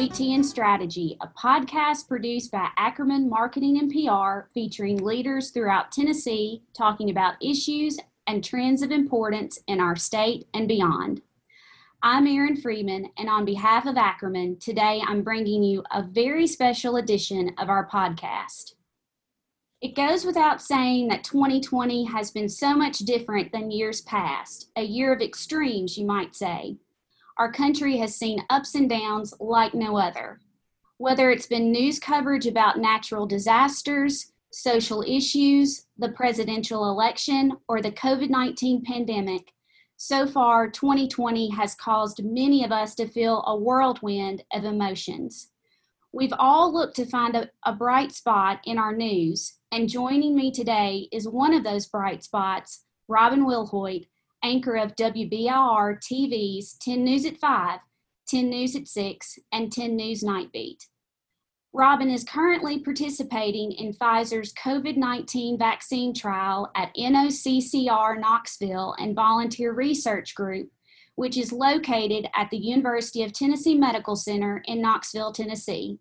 Sweet Tea and Strategy, a podcast produced by Ackerman Marketing and PR featuring leaders throughout Tennessee talking about issues and trends of importance in our state and beyond. I'm Erin Freeman, and on behalf of Ackerman, today I'm bringing you a very special edition of our podcast. It goes without saying that 2020 has been so much different than years past, a year of extremes, you might say. Our country has seen ups and downs like no other. Whether it's been news coverage about natural disasters, social issues, the presidential election, or the COVID 19 pandemic, so far 2020 has caused many of us to feel a whirlwind of emotions. We've all looked to find a, a, bright spot in our news, and joining me today is one of those bright spots, Robin Wilhoit, anchor of WBIR TV's 10 News at 5, 10 News at 6, and 10 News Night Beat. Robin is currently participating in Pfizer's COVID 19 vaccine trial at NOCCR Knoxville and Volunteer Research Group, which is located at the University of Tennessee Medical Center in Knoxville, Tennessee.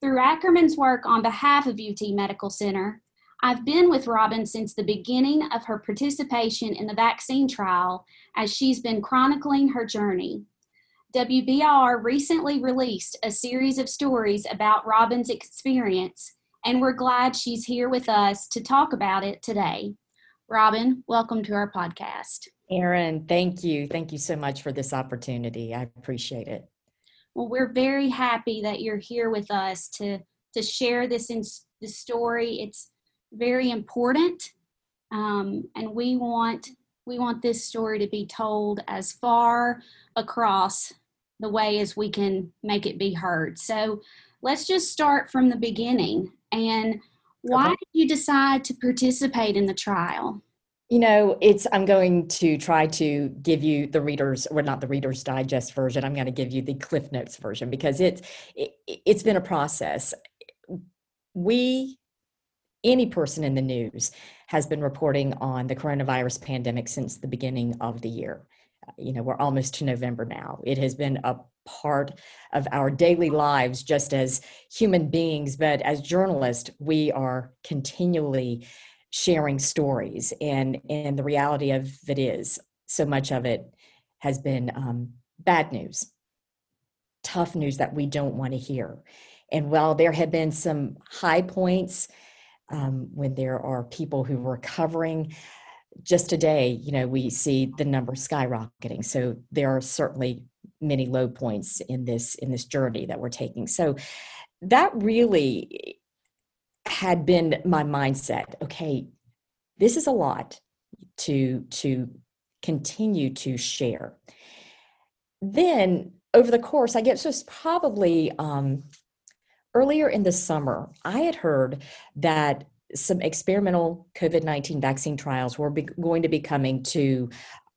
Through Ackerman's work on behalf of UT Medical Center, I've been with Robin since the beginning of her participation in the vaccine trial as she's been chronicling her journey. WBIR recently released a series of stories about Robin's experience, and we're glad she's here with us to talk about it today. Robin, welcome to our podcast. Erin, thank you. Thank you so much for this opportunity. I appreciate it. Well, we're very happy that you're here with us to to share this in this story. It's very important, um, and we want we want this story to be told as far across the way as we can make it be heard. So let's just start from the beginning. And why okay. did you decide to participate in the trial? You know, it's I'm going to try to give you the readers, or not the readers digest version. I'm going to give you the Cliff Notes version because it's it, it's been a process. We any person in the news has been reporting on the coronavirus pandemic since the beginning of the year. You know, we're almost to November now. It has been a part of our daily lives just as human beings, but as journalists, we are continually sharing stories. And, and the reality of it is, so much of it has been um, bad news, tough news that we don't want to hear. And while there have been some high points, um, when there are people who are recovering. Just today, you know, we see the number skyrocketing. So there are certainly many low points in this in this journey that we're taking. So that really had been my mindset. Okay, this is a lot to to continue to share. Then over the course, I guess so it's probably um, earlier in the summer, I had heard that some experimental COVID 19 vaccine trials were be- going to be coming to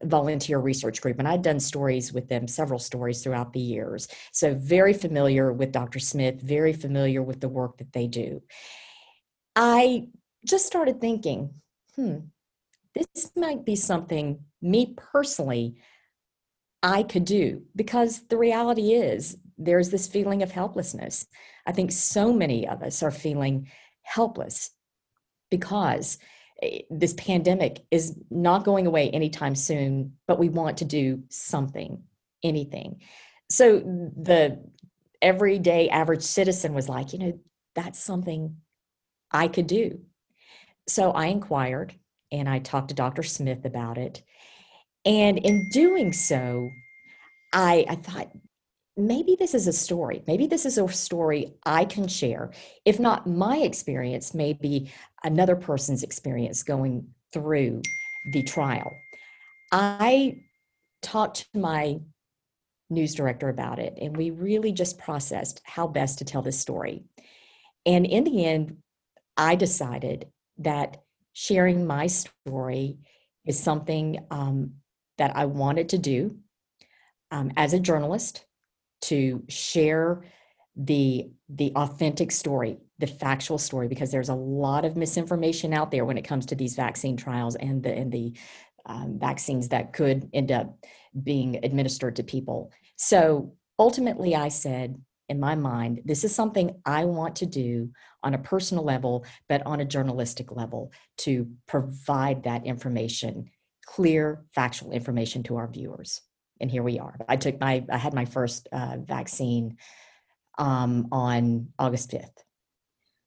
volunteer research group and i'd done stories with them several stories throughout the years. So very familiar with dr smith very familiar with the work that they do. I just started thinking hmm this might be something me personally i could do. Because the reality is there's this feeling of helplessness I think so many of us are feeling helpless because eh, this pandemic is not going away anytime soon, but we want to do something, anything. So the everyday average citizen was like, you know, that's something I could do. So I inquired and I talked to Dr. Smith about it. And in doing so, I, I thought, maybe this is a story. Maybe this is a story I can share. If not my experience, maybe another person's experience going through the trial. I talked to my news director about it, and we really just processed how best to tell this story. And in the end, I decided that sharing my story is something um, that I wanted to do um, as a journalist to share the the authentic story the factual story because there's a lot of misinformation out there when it comes to these vaccine trials and the and the um, vaccines that could end up being administered to people so ultimately i said in my mind, this is something I want to do on a personal level, but on a journalistic level to provide that information, clear, factual information to our viewers. And here we are. I took my, I had my first uh, vaccine um, on August 5th.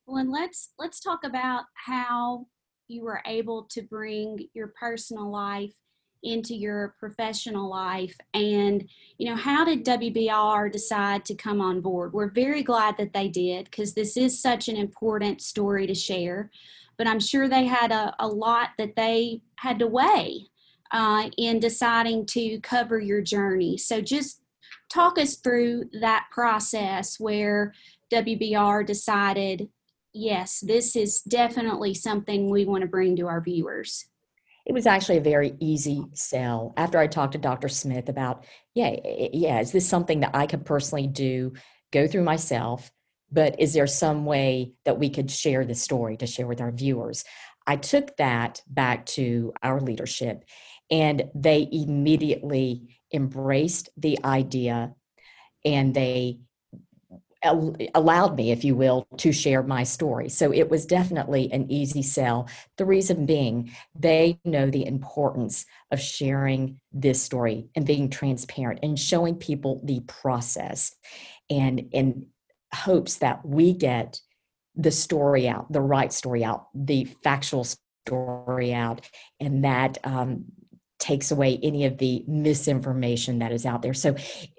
Well, and let's let's talk about how you were able to bring your personal life into your professional life and you know how did wbir decide to come on board we're very glad that they did because this is such an important story to share but i'm sure they had a, a lot that they had to weigh uh, in deciding to cover your journey so just talk us through that process where wbir decided yes this is definitely something we want to bring to our viewers it was actually a very easy sell after I talked to Dr. Smith about, yeah, yeah, is this something that I could personally do, go through myself, but is there some way that we could share the story to share with our viewers? I took that back to our leadership and they immediately embraced the idea and they allowed me, if you will, to share my story. So it was definitely an easy sell. The reason being, they know the importance of sharing this story and being transparent and showing people the process and in hopes that we get the story out, the right story out, the factual story out, and that um, takes away any of the misinformation that is out there. So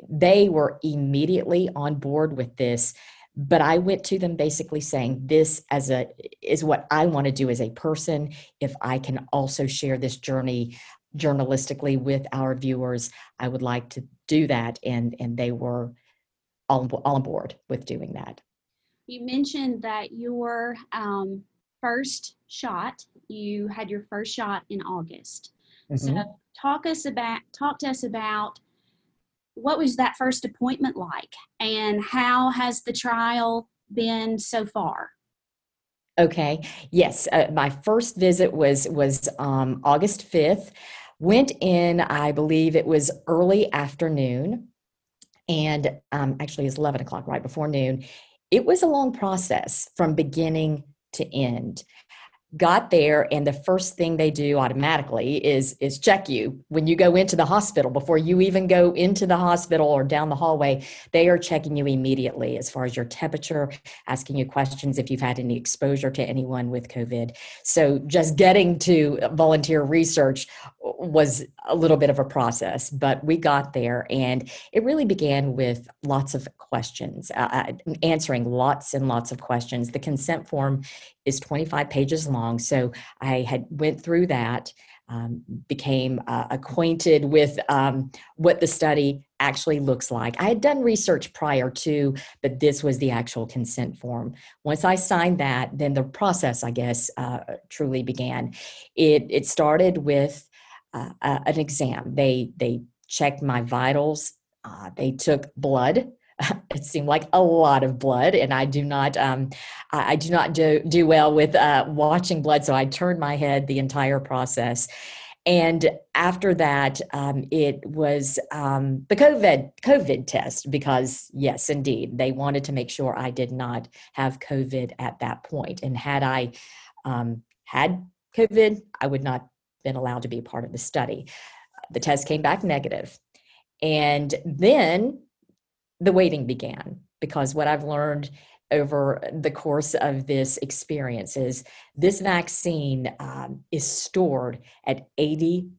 they were immediately on board with this but i went to them basically saying this as a is what i want to do as a person. If i can also share this journey journalistically with our viewers i would like to do that and and they were all, all on board with doing that. You mentioned that your um, first shot you had your first shot in august Mm-hmm. So talk us about talk to us about what was that first appointment like and how has the trial been so far? Okay. Yes, uh, my first visit was was um, August fifth. Went in, I believe it was early afternoon, and um, actually it's eleven o'clock, right before noon. It was a long process from beginning to end got there and the first thing they do automatically is is check you. When you go into the hospital before you even go into the hospital or down the hallway they are checking you immediately as far as your temperature asking you questions if you've had any exposure to anyone with covid. So just getting to volunteer research was a little bit of a process but we got there and it really began with lots of questions uh, uh answering lots and lots of questions. The consent form is 25 pages long. So I had went through that, um, became uh, acquainted with um, what the study actually looks like. I had done research prior to, but this was the actual consent form. Once I signed that, then the process, I guess, uh, truly began. It it started with uh, an exam. They they checked my vitals. Uh, they took blood it seemed like a lot of blood and i do not um, i do not do, do well with uh, watching blood so i turned my head the entire process. And after that um, it was um, the covid covid test because yes indeed they wanted to make sure i did not have covid at that point. And had i um, had covid i would not been allowed to be part of the study. The test came back negative. And then the waiting began because what I've learned over the course of this experience is this vaccine um, is stored at 80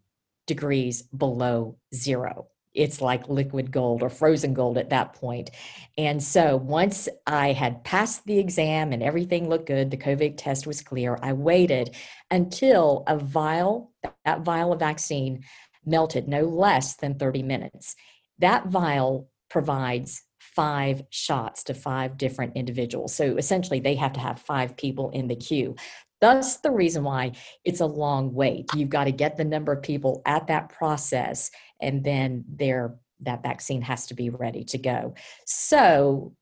degrees below zero. It's like liquid gold or frozen gold at that point. And so once I had passed the exam and everything looked good, the COVID test was clear, I waited until a vial, that vial of vaccine melted no less than 30 minutes. That vial provides five shots to five different individuals. So essentially, they have to have five people in the queue. Thus, the reason why it's a long wait. You've got to get the number of people at that process, and then there that vaccine has to be ready to go. So,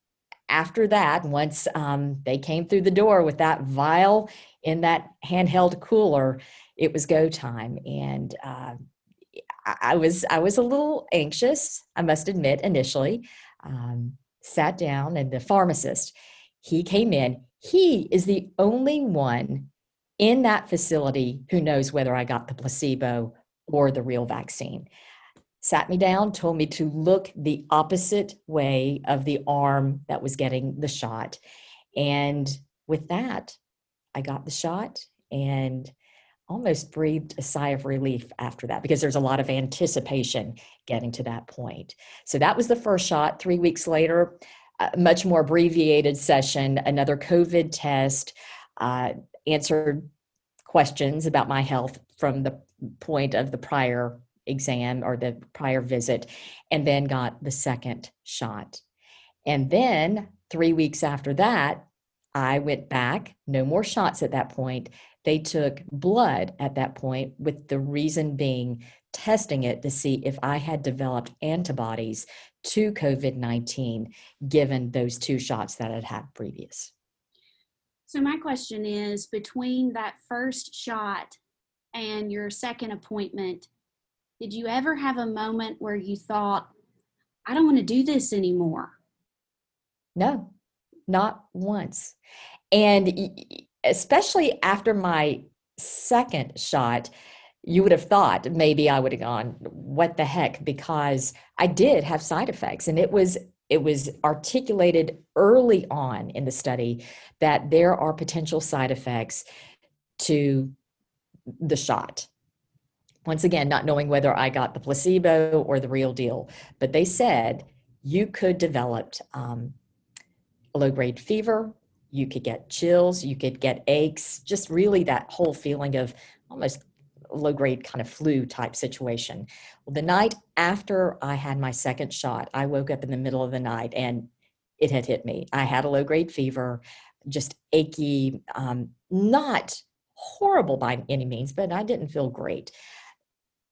after that, once um, they came through the door with that vial in that handheld cooler, it was go time, and uh, I was I was a little anxious, I must admit, initially. Um, sat down, and the pharmacist, he came in. He is the only one in that facility who knows whether I got the placebo or the real vaccine. Sat me down, told me to look the opposite way of the arm that was getting the shot. And with that, I got the shot and almost breathed a sigh of relief after that because there's a lot of anticipation getting to that point. So that was the first shot. Three weeks later, a much more abbreviated session, another COVID test, uh, answered questions about my health from the point of the prior exam or the prior visit, and then got the second shot. And then three weeks after that, I went back, no more shots at that point. They took blood at that point, with the reason being testing it to see if I had developed antibodies to COVID 19 given those two shots that I'd had previous. So, my question is between that first shot and your second appointment, did you ever have a moment where you thought, I don't want to do this anymore? No, not once. And especially after my second shot, you would have thought maybe I would have gone, what the heck? Because I did have side effects and it was it was articulated early on in the study that there are potential side effects to the shot. Once again, not knowing whether I got the placebo or the real deal, but they said you could develop um, low grade fever, you could get chills, you could get aches, just really that whole feeling of almost low grade kind of flu type situation. Well, the night after I had my second shot, I woke up in the middle of the night and it had hit me. I had a low grade fever, just achy, um, not horrible by any means, but I didn't feel great.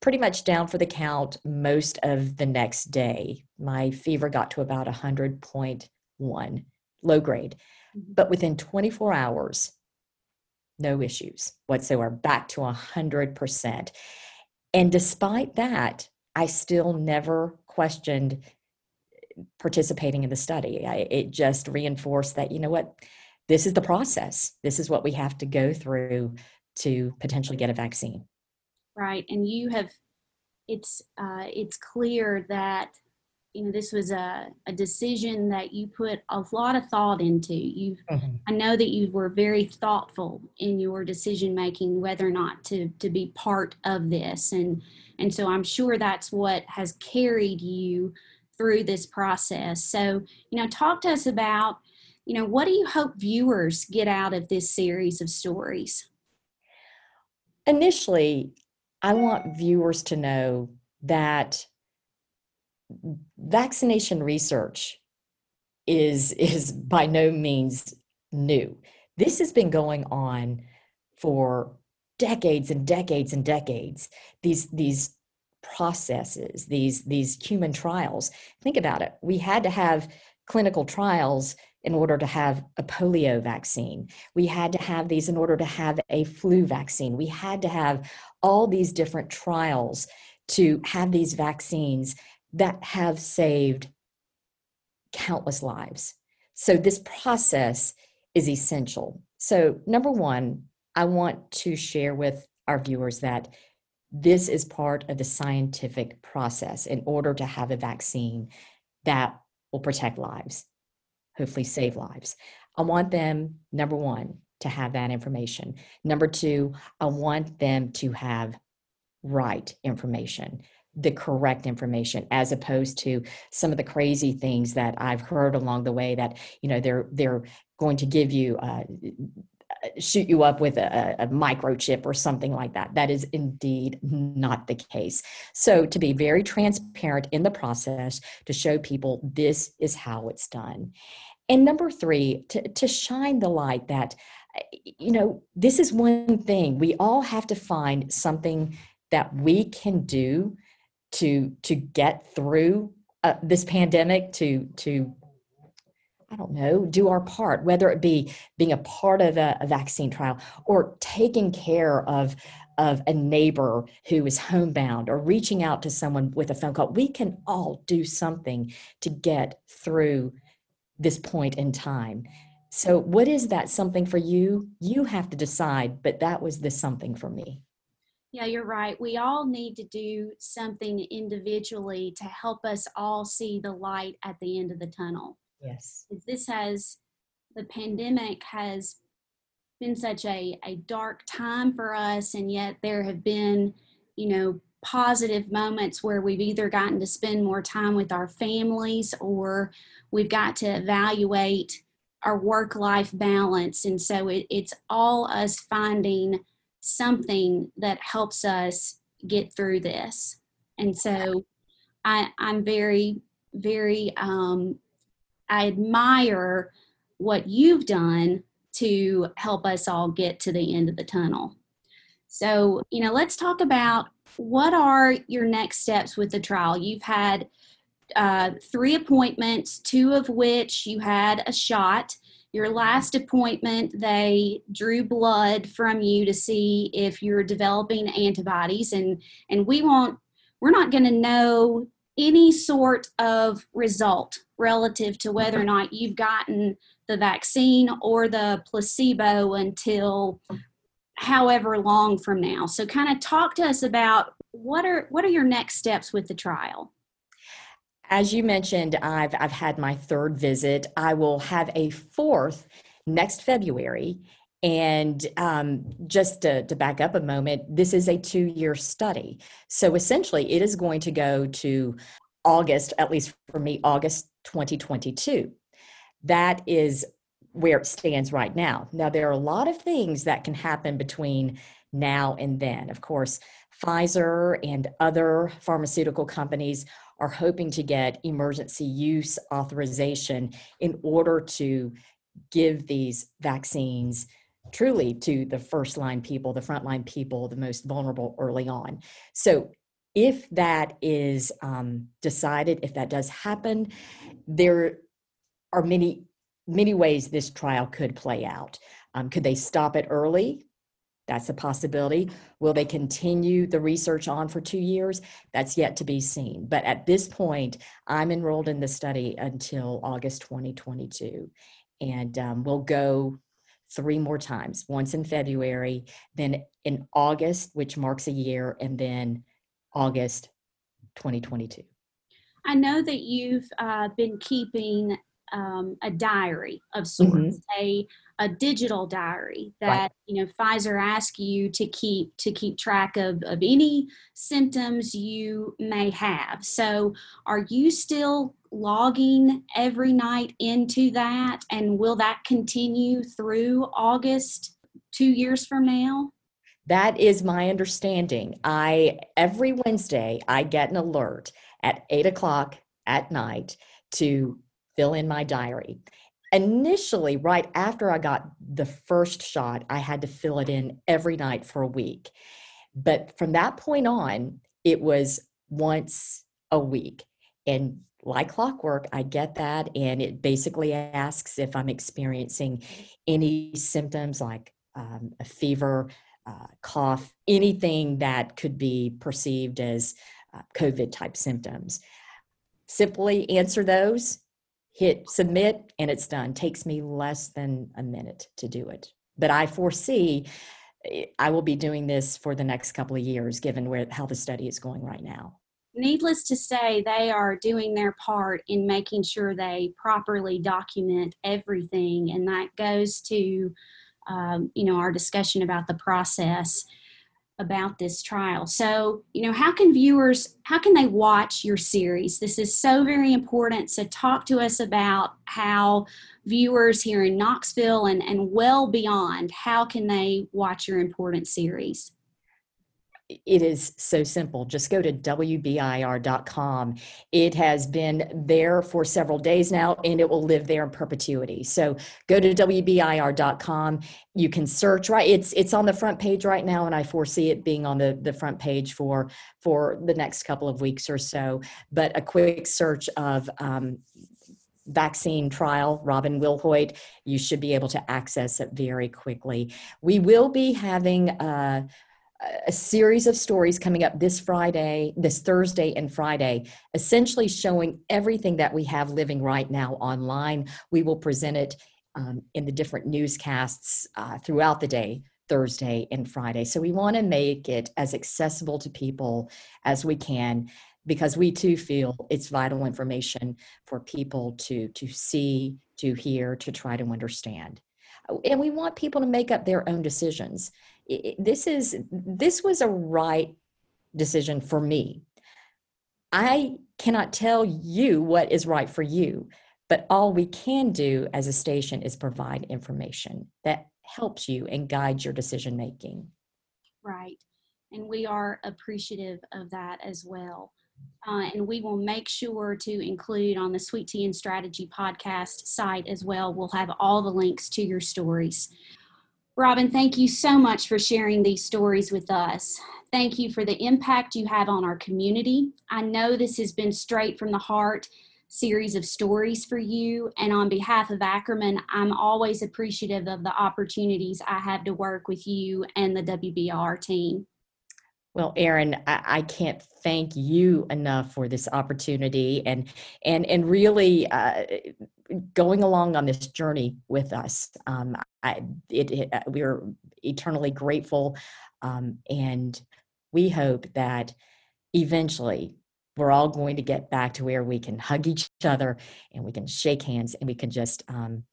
Pretty much down for the count most of the next day. My fever got to about 100.1, low grade. But within 24 hours, no issues whatsoever, back to 100%. And despite that, I still never questioned participating in the study. I, it just reinforced that, you know what, this is the process. This is what we have to go through to potentially get a vaccine. Right. And you have, it's, uh, it's clear that you know this was a, a decision that you put a lot of thought into. You mm-hmm. i know that you were very thoughtful in your decision making whether or not to to be part of this. And and so i'm sure that's what has carried you through this process. So you know talk to us about you know what do you hope viewers get out of this series of stories? Initially i want viewers to know that vaccination research is is by no means new. This has been going on for decades and decades and decades. These these processes, these these human trials. Think about it. We had to have clinical trials in order to have a polio vaccine. We had to have these in order to have a flu vaccine. We had to have all these different trials to have these vaccines that have saved countless lives. So, this process is essential. So, number one, I want to share with our viewers that this is part of the scientific process in order to have a vaccine that will protect lives, hopefully, save lives. I want them, number one, to have that information. Number two, I want them to have right information the correct information as opposed to some of the crazy things that I've heard along the way that you know they're they're going to give you uh, shoot you up with a, a, microchip or something like that. That is indeed not the case. So, to be very transparent in the process to show people this is how it's done. And number three, to, to shine the light that, you know, this is one thing. We all have to find something that we can do to to get through uh, this pandemic to to I don't know, do our part, whether it be being a part of a, a, vaccine trial or taking care of, of a neighbor who is homebound or reaching out to someone with a phone call. We can all do something to get through this point in time. So, what is that something for you? You have to decide, but that was the something for me. Yeah, you're right. We all need to do something individually to help us all see the light at the end of the tunnel. Yes. This has, the pandemic has been such a, a dark time for us, and yet there have been, you know, positive moments where we've either gotten to spend more time with our families or we've got to evaluate our work life balance. And so it, it's all us finding something that helps us get through this. And so I, I'm very, very, um, I admire what you've done to help us all get to the end of the tunnel. So, you know, let's talk about what are your next steps with the trial. You've had uh, three appointments, two of which you had a shot. Your last appointment, they drew blood from you to see if you're developing antibodies, and and we won't. We're not going to know any sort of result relative to whether or not you've gotten the vaccine or the placebo until however long from now. So kind of talk to us about what are what are your next steps with the trial? As you mentioned, I've I've had my third visit. I will have a fourth next February. And um, just to, to back up a moment, this is a two year study. So essentially, it is going to go to August, at least for me, August 2022. That is where it stands right now. Now, there are a lot of things that can happen between now and then. Of course, Pfizer and other pharmaceutical companies are hoping to get emergency use authorization in order to give these vaccines truly to the first line people, the frontline people, the most vulnerable early on. So, if that is um, decided, if that does happen, there are many many ways this trial could play out. Um, could they stop it early? That's a possibility. Will they continue the research on for two years? That's yet to be seen. But at this point, I'm enrolled in the study until August 2022. And um, we'll go three more times once in February, then in August, which marks a year, and then August 2022. I know that you've uh, been keeping um, a diary of sorts, mm-hmm. a a digital diary that right. you know Pfizer asks you to keep to keep track of of any symptoms you may have. So, are you still logging every night into that, and will that continue through August two years from now? That is my understanding. I every Wednesday I get an alert at eight o'clock at night to fill in my diary. Initially, right after I got the first shot, I had to fill it in every night for a week. But from that point on, it was once a week. And like clockwork, I get that. And it basically asks if I'm experiencing any symptoms like um, a fever, uh, cough, anything that could be perceived as uh, COVID type symptoms. Simply answer those hit submit and it's done. Takes me less than a minute to do it. But i foresee eh, i will be doing this for the next couple of years given where how the study is going right now. Needless to say they are doing their part in making sure they properly document everything and that goes to um, you know our discussion about the process about this trial. So, you know, how can viewers, how can they watch your series? This is so very important. So, talk to us about how viewers here in Knoxville and, and well beyond, how can they watch your important series? It is so simple. Just go to WBIR.com. It has been there for several days now and it will live there in perpetuity. So go to WBIR.com. You can search right. It's it's on the front page right now, and I foresee it being on the, the front page for for the next couple of weeks or so. But a quick search of um, vaccine trial, Robin Wilhoit, you should be able to access it very quickly. We will be having uh, a series of stories coming up this Friday, this Thursday and Friday, essentially showing everything that we have living right now online. We will present it um, in the different newscasts uh, throughout the day, Thursday and Friday. So we want to make it as accessible to people as we can because we too feel it's vital information for people to to see, to hear, to try to understand. And we want people to make up their own decisions this is this was a right decision for me i cannot tell you what is right for you but all we can do as a station is provide information that helps you and guides your decision making right and we are appreciative of that as well uh, and we will make sure to include on the Sweet Tea and Strategy podcast site as well. We'll have all the links to your stories. Robin, thank you so much for sharing these stories with us. Thank you for the impact you have on our community. I know this has been straight from the heart series of stories for you. And on behalf of Ackerman, I'm always appreciative of the opportunities I have to work with you and the WBIR team. Well, Erin, I, I, can't thank you enough for this opportunity and and and really uh, going along on this journey with us. Um, I, it, it, uh, we're eternally grateful, um, and we hope that eventually we're all going to get back to where we can hug each other and we can shake hands and we can just um,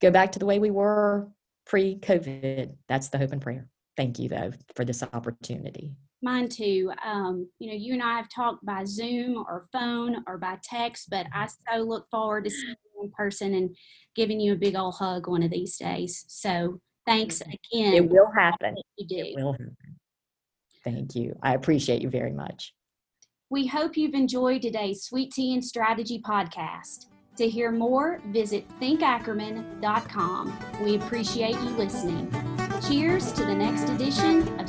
go back to the way we were pre-COVID. That's the hope and prayer thank you though for this opportunity. Mine too. Um, you know, you and I have talked by Zoom or phone or by text, but I so look forward to seeing in person and giving you a big old hug one of these days. So thanks mm-hmm. again. It will happen. You do. It will happen. Thank you. I appreciate you very much. We hope you've enjoyed today's Sweet Tea and Strategy podcast. To hear more, visit thinkackerman.com. We appreciate you listening. Cheers to the next edition of